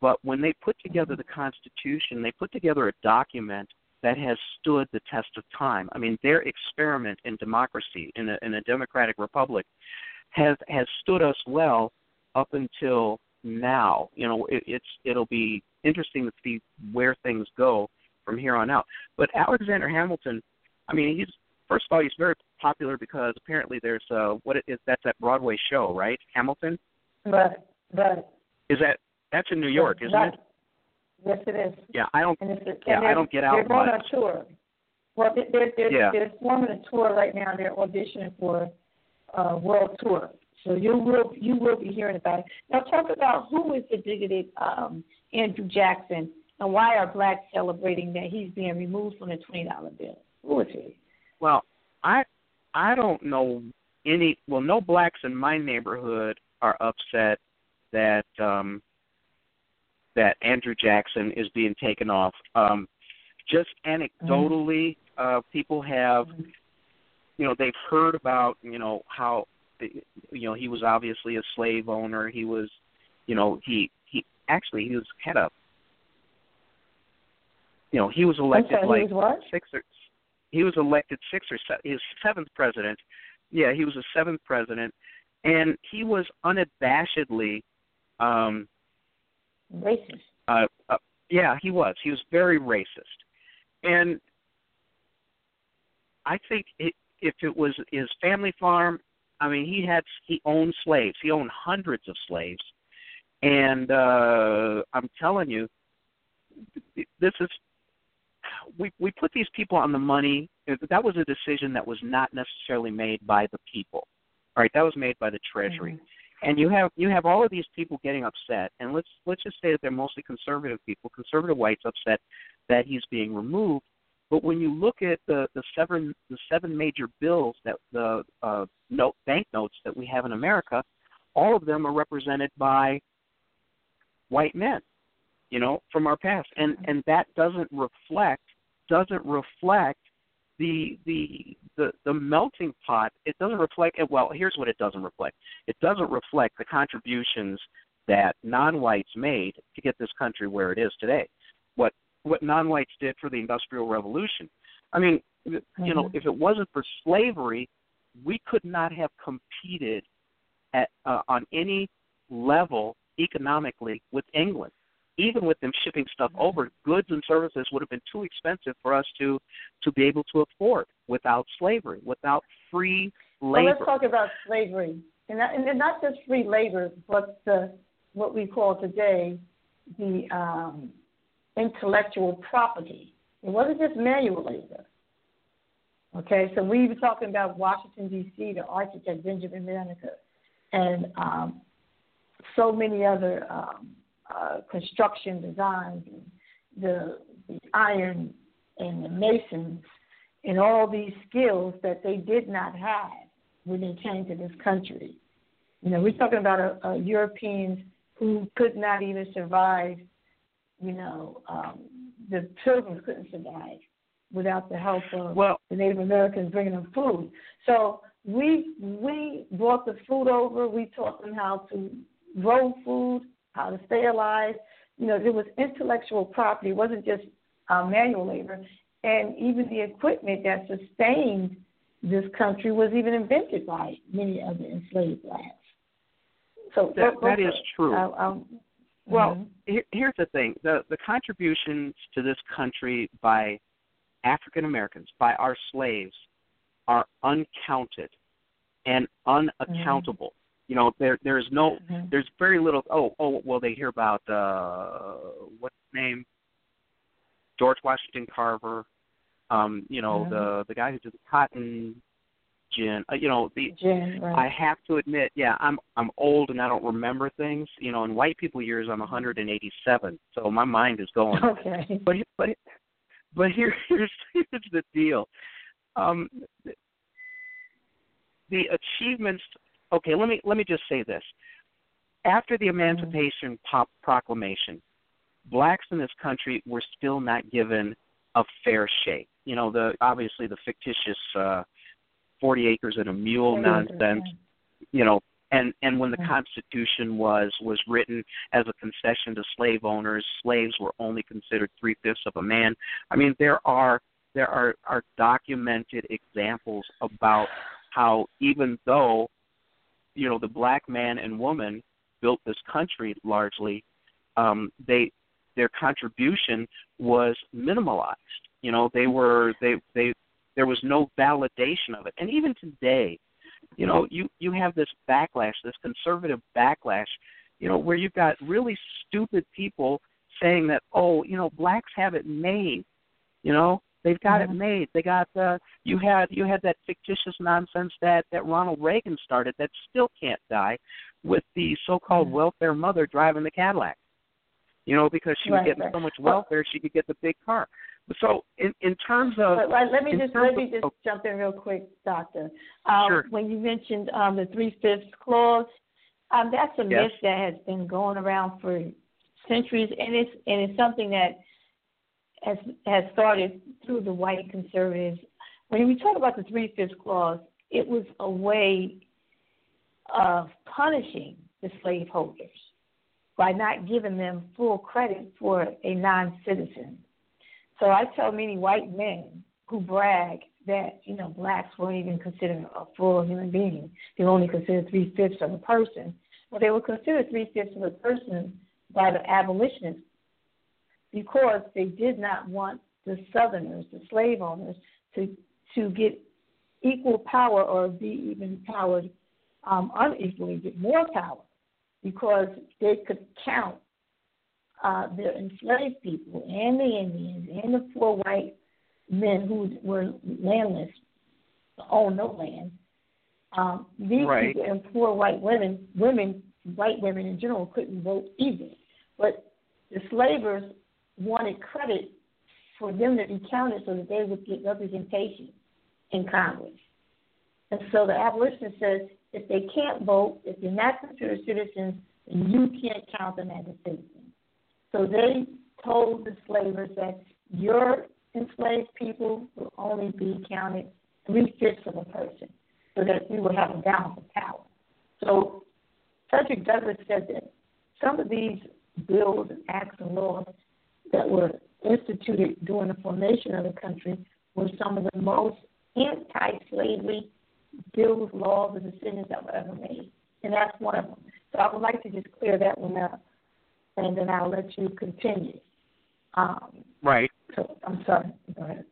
but when they put together the Constitution, they put together a document that has stood the test of time. I mean, their experiment in democracy in a, in a democratic republic has has stood us well up until now. You know, it, it's it'll be interesting to see where things go from here on out. But Alexander Hamilton, I mean, he's first of all he's very popular because apparently there's uh what it is that's that Broadway show, right? Hamilton But but is that that's in New York, isn't it? Yes, it is. Yeah, I don't. And it's, and Yeah, I don't get out They're going much. on tour. Well, they- they're they're, Yeah. they're forming a tour right now. They're auditioning for a world tour. So you will you will be hearing about it. Now talk about who is the bigoted um, Andrew Jackson and why are blacks celebrating that he's being removed from the twenty dollar bill? Who is he? Well, I I don't know any. Well, no blacks in my neighborhood are upset that um that Andrew Jackson is being taken off. Um just anecdotally, uh people have you know they've heard about you know how you know he was obviously a slave owner. He was you know he he actually he was had a you know he was elected sorry, like was six or he was elected six or se- his seventh president. Yeah, he was the seventh president, and he was unabashedly, um, Racist. uh, uh, yeah, he was. He was very racist, and I think it, if it was his family farm, I mean, he had he owned slaves. He owned hundreds of slaves, and uh, I'm telling you, this is we we put these people on the money. That was a decision that was not necessarily made by the people. All right, that was made by the Treasury. And you have you have all of these people getting upset, and let's let's just say that they're mostly conservative people, conservative whites upset that he's being removed. But when you look at the the seven the seven major bills that the uh, note banknotes that we have in America, all of them are represented by white men you know, from our past, and and that doesn't reflect doesn't reflect the the the the melting pot. It doesn't reflect. Well, here's what it doesn't reflect. It doesn't reflect the contributions that non-whites made to get this country where it is today. What what non-whites did for the Industrial Revolution. I mean, you know, if it wasn't for slavery, we could not have competed at uh, on any level economically with England even with them shipping stuff over, goods and services would have been too expensive for us to to be able to afford without slavery, without free labor. Well, let's talk about slavery, and, not, and not just free labor, but the what we call today the um, intellectual property. It wasn't just manual labor. Okay, so we were talking about Washington D.C., the architect Benjamin Banneker, and um, so many other um, uh, construction designs, and the the iron and the masons, and all these skills that they did not have when they came to this country. You know, we're talking about a, a Europeans who could not even survive. You know, um, the Pilgrims couldn't survive without the help of well, the Native Americans bringing them food. So we we brought the food over. We taught them how to grow food, how to stay alive. You know, it was intellectual property. It wasn't just uh, manual labor, and even the equipment that sustained this country was even invented by many of the enslaved blacks. So that, that is true. Uh, um, well, mm-hmm. here, here's the thing: the the contributions to this country by African Americans, by our slaves, are uncounted and unaccountable. You know, there there's no mm-hmm. there's very little. Oh oh well, they hear about uh what's his name, George Washington Carver. Um, you know the mm-hmm. the guy who did the cotton gin. Uh, you know the gin. Right. I have to admit, yeah, I'm I'm old and I don't remember things. You know, in white people years, I'm 187, so my mind is going. Okay. But but but here here's here's the deal. Um, the achievements. Okay, let me let me just say this. After the Emancipation Pop Proclamation, blacks in this country were still not given a fair shake. You know, the obviously the fictitious uh, 40 acres and a mule nonsense. You know, and and when the Constitution was was written as a concession to slave owners, slaves were only considered three fifths of a man. I mean, there are there are are documented examples about how even though you know the black man and woman built this country largely, um, they their contribution was minimalized. You know, they were they they there was no validation of it. And even today, you know, you you have this backlash, this conservative backlash, you know, where you've got really stupid people saying that, oh, you know, blacks have it made. You know, they've got mm-hmm. it made. They got uh you had you had that fictitious nonsense that that Ronald Reagan started that still can't die with the so-called mm-hmm. welfare mother driving the Cadillac. You know, because she was getting right. so much welfare, she could get the big car. So in in terms of but, let, let me just let me just oh, jump in real quick, Doctor. Um, sure. When you mentioned um, the three fifths clause, um, that's a yes. myth that has been going around for centuries, and it's and it's something that has has started through the white conservatives. When we talk about the three fifths clause, it was a way of punishing the slaveholders by not giving them full credit for a non citizen. So I tell many white men who brag that, you know, blacks weren't even considered a full human being. They were only considered three fifths of a person. Well, they were considered three fifths of a person by the abolitionists because they did not want the Southerners, the slave owners, to to get equal power or be even powered um, unequally, get more power, because they could count uh, the enslaved people and the Indians and the poor white men who were landless, owned no land. Um, these right. people and poor white women, women, white women in general, couldn't vote either. But the slavers wanted credit for them to be counted so that they would get representation in Congress. And so the abolitionist says if they can't vote, if they're not considered citizens, then you can't count them as a citizen. So they told the slavers that your enslaved people will only be counted three fifths of a person, so that we will have a balance of power. So Frederick Douglass said that some of these bills and acts and laws that were instituted during the formation of the country were some of the most anti-slavery bills, laws, and decisions that were ever made, and that's one of them. So I would like to just clear that one up and then I'll let you continue. Um, right. So I'm sorry. Go ahead.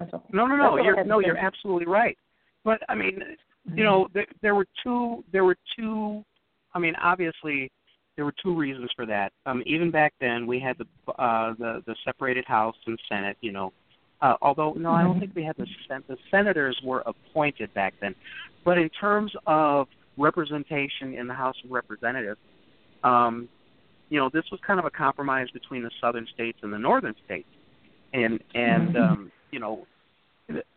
Okay. No, no, no. You're no, you're absolutely right. But I mean, mm-hmm. you know, there, there were two. There were two. I mean, obviously, there were two reasons for that. Um, even back then, we had the uh, the the separated House and Senate. You know, uh, although no, I don't mm-hmm. think we had the sen- the senators were appointed back then. But in terms of representation in the House of Representatives, um, you know, this was kind of a compromise between the southern states and the northern states. And and mm-hmm. um, you know,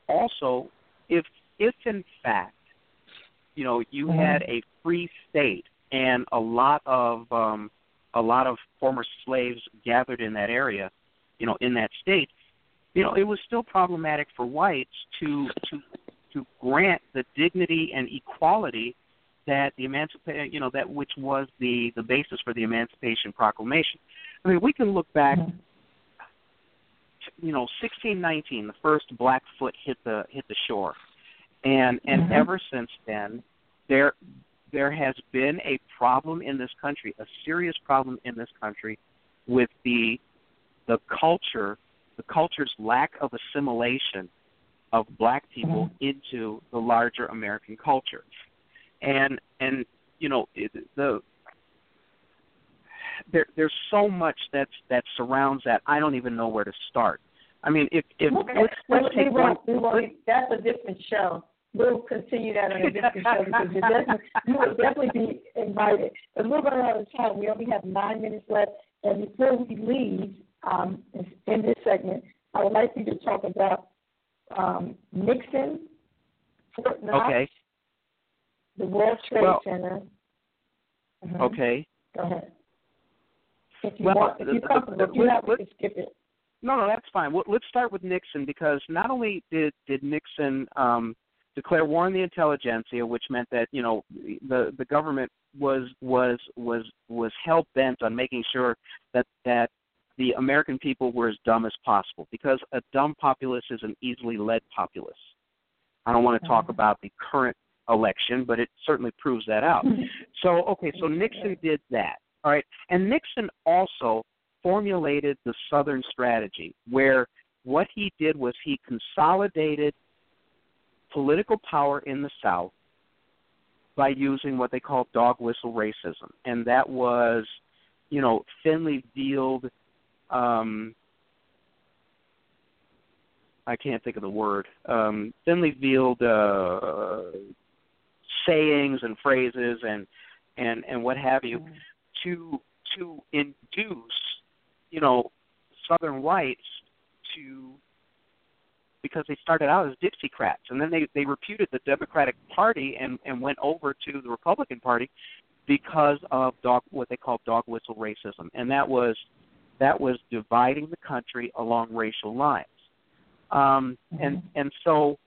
also if if in fact you know, you Mhm. had a free state and a lot of um a lot of former slaves gathered in that area, you know, in that state, you know, it was still problematic for whites to to to grant the dignity and equality that the emancipation, you know, that which was the the basis for the Emancipation Proclamation. I mean, we can look back, Mhm. you know, 1619, the first black foot hit the hit the shore, and and Mhm. ever since then, there there has been a problem in this country, a serious problem in this country, with the the culture, the culture's lack of assimilation of black people mm-hmm. into the larger American culture, and and you know the there there's so much that's that surrounds that I don't even know where to start. I mean, if if Okay. let's, let's we take one. we that's a different show. We'll continue that on a different show because you definitely, you will definitely be invited. But we're running out of time. We only have nine minutes left. And before we leave um, in this segment, I would like you to talk about um, Nixon, Fort Knox, Okay. the World Trade Well- Center. Mhm. Okay. Go ahead. If you Well, want, if you're the- comfortable, if you have, we can skip it. No, no, that's fine. Well, let's start with Nixon because not only did did Nixon um, declare war on the intelligentsia, which meant that you know the the government was was was was hell bent on making sure that that the American people were as dumb as possible because a dumb populace is an easily led populace. I don't want to talk Mhm. about the current election, but it certainly proves that out. So okay, so Nixon did that. All right. And Nixon also formulated the Southern strategy where what he did was he consolidated political power in the South by using what they call dog whistle racism. And that was, you know, thinly veiled um I can't think of the word. Um thinly veiled uh sayings and phrases and and and what have you to to induce you know southern whites to because they started out as dixiecrats and then they they reputed the democratic party and and went over to the republican party because of dog what they called dog whistle racism and that was that was dividing the country along racial lines. Um and and so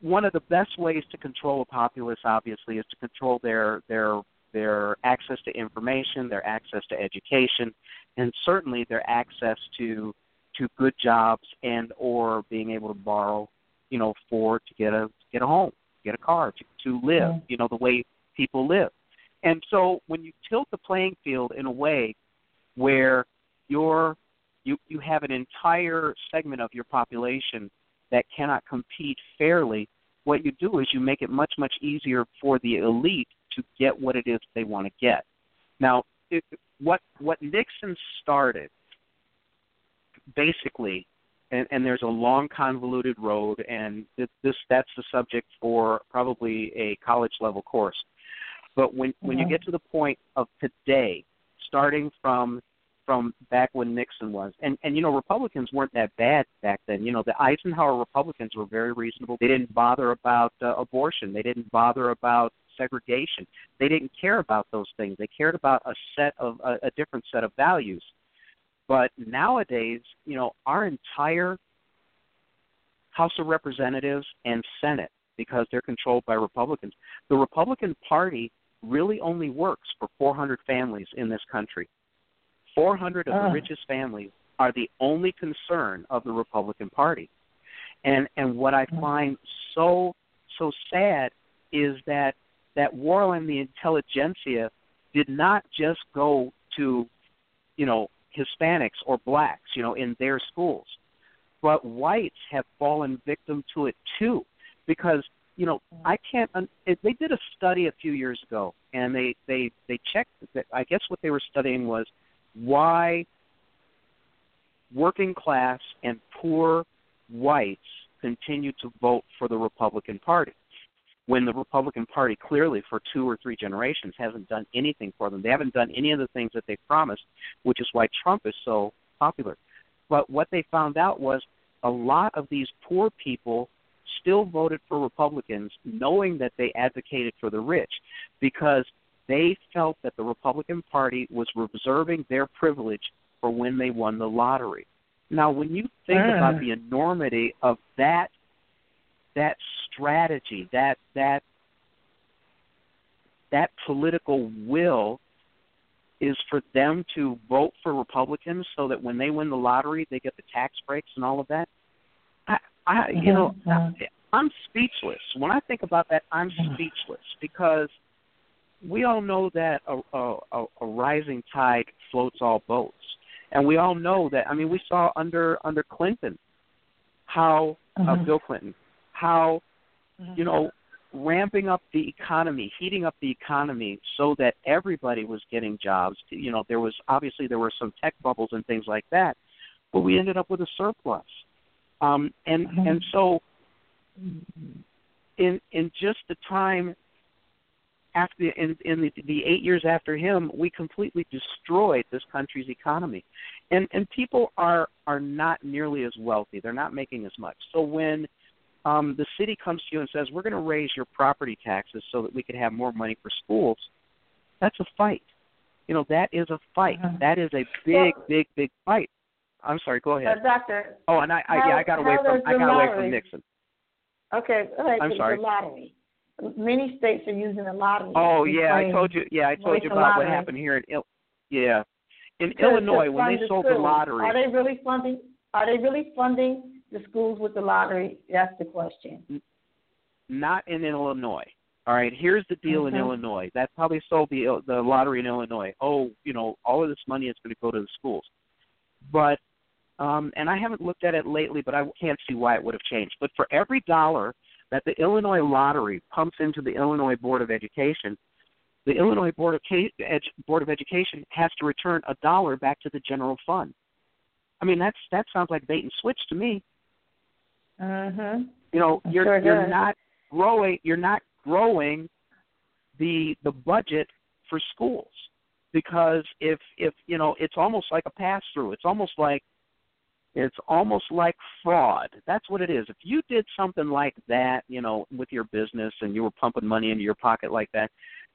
one of the best ways to control a populace obviously is to control their their their access to information, their access to education, and certainly their access to to good jobs and or being able to borrow, you know, for to get a get a home, get a car, to to live, Yeah. you know, the way people live. And so when you tilt the playing field in a way where you're you you have an entire segment of your population that cannot compete fairly, what you do is you make it much much easier for the elite to get what it is they want to get. Now, it, what what Nixon started basically, and, and there's a long convoluted road, and this, this that's the subject for probably a college level course. But when when you get to the point of today, starting from from back when Nixon was, and and you know Republicans weren't that bad back then. You know the Eisenhower Republicans were very reasonable. They didn't bother about uh, abortion. They didn't bother about segregation. They didn't care about those things. They cared about a set of a, a different set of values. But nowadays, you know, our entire House of Representatives and Senate, because they're controlled by Republicans, the Republican Party really only works for 400 families in this country. 400 of Ah. the richest families are the only concern of the Republican Party. And and what I find so so sad is that that war on the intelligentsia did not just go to, you know, Hispanics or blacks, you know, in their schools. But whites have fallen victim to it too because you know I can't. They did a study a few years ago, and they they they checked. That, I guess what they were studying was why working class and poor whites continue to vote for the Republican Party when the Republican Party clearly for two or three generations hasn't done anything for them. They haven't done any of the things that they promised, which is why Trump is so popular. But what they found out was a lot of these poor people still voted for Republicans knowing that they advocated for the rich because they felt that the Republican Party was reserving their privilege for when they won the lottery. Now, when you think Mm. about the enormity of that that strategy, that that that political will is for them to vote for Republicans so that when they win the lottery, they get the tax breaks and all of that. I, I you know, Mhm. I'm speechless. When I think about that, I'm speechless because we all know that a, a, a rising tide floats all boats, and we all know that. I mean, we saw under under Clinton how uh, Mhm. Bill Clinton how you know ramping up the economy, heating up the economy so that everybody was getting jobs. You know, there was obviously there were some tech bubbles and things like that, but we ended up with a surplus. Um, and Mhm. and so in in just the time after in in the, the eight years after him, we completely destroyed this country's economy, and and people are are not nearly as wealthy. They're not making as much. So when um, the city comes to you and says, "We're going to raise your property taxes so that we can have more money for schools," that's a fight. You know, that is a fight. Mhm. That is a big, Well- big, big fight. I'm sorry. Go Uh, ahead. doctor, Oh, and I, I how- yeah, I got away from I got away from Nixon. okay, all right, I'm the, sorry. the lottery. Many states are using the lottery. Oh yeah, I told you. Yeah, I told you about what lottery. happened here in Il- yeah in Illinois when they sold the lottery. Are they really funding? Are they really funding the schools with the lottery? That's the question. not in Illinois. All right, here's the deal in. Illinois. That probably sold the the lottery in Illinois. Oh, you know, all of this money is going to go to the schools. But um and I haven't looked at it lately, but I can't see why it would have changed. But for every dollar that the Illinois lottery pumps into the Illinois Board of Education, the Illinois Board of Ed- Board of Education has to return a dollar back to the general fund. I mean, that's that sounds like bait and switch to me. Mhm. You know, you're sure you're does. not growing you're not growing the the budget for schools because if if you know it's almost like a pass through it's almost like it's almost like fraud that's what it is if you did something like that you know with your business and you were pumping money into your pocket like that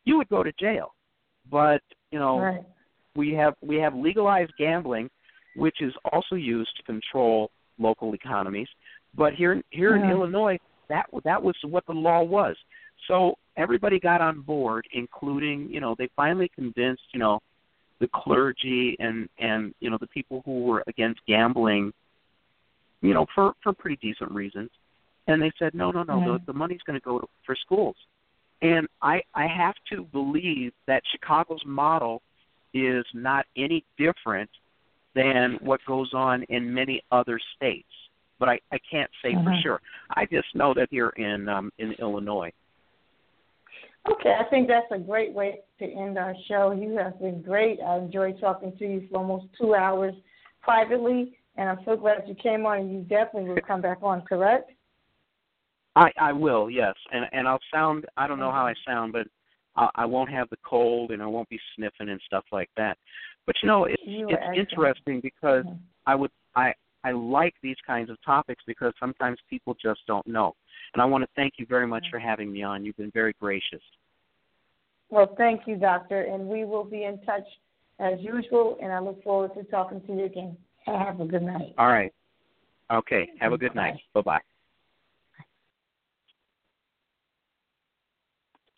you would go to jail but you know Right. we have we have legalized gambling, which is also used to control local economies. But here here in Mhm. Illinois, that that was what the law was. So everybody got on board, including you know they finally convinced you know the clergy and and you know the people who were against gambling, you know for for pretty decent reasons, and they said no no no Mhm. the, the money's going to go to, for schools, and I I have to believe that Chicago's model is not any different than what goes on in many other states. But I, I can't say for Mhm. sure. I just know that here in um, in Illinois. Okay, I think that's a great way to end our show. You have been great. I enjoyed talking to you for almost two hours privately, and I'm so glad you came on. And you definitely will come back on, correct? I I will yes, and and I'll sound. I don't know how I sound, but I, I won't have the cold and I won't be sniffing and stuff like that. But you know, it's You it's excellent. interesting because Mhm. I would I I like these kinds of topics because sometimes people just don't know. And I want to thank you very much for having me on. You've been very gracious. Well, thank you, Doctor, and we will be in touch as usual, and I look forward to talking to you again. Have a good night. All right. Okay. Have a good night. Bye bye.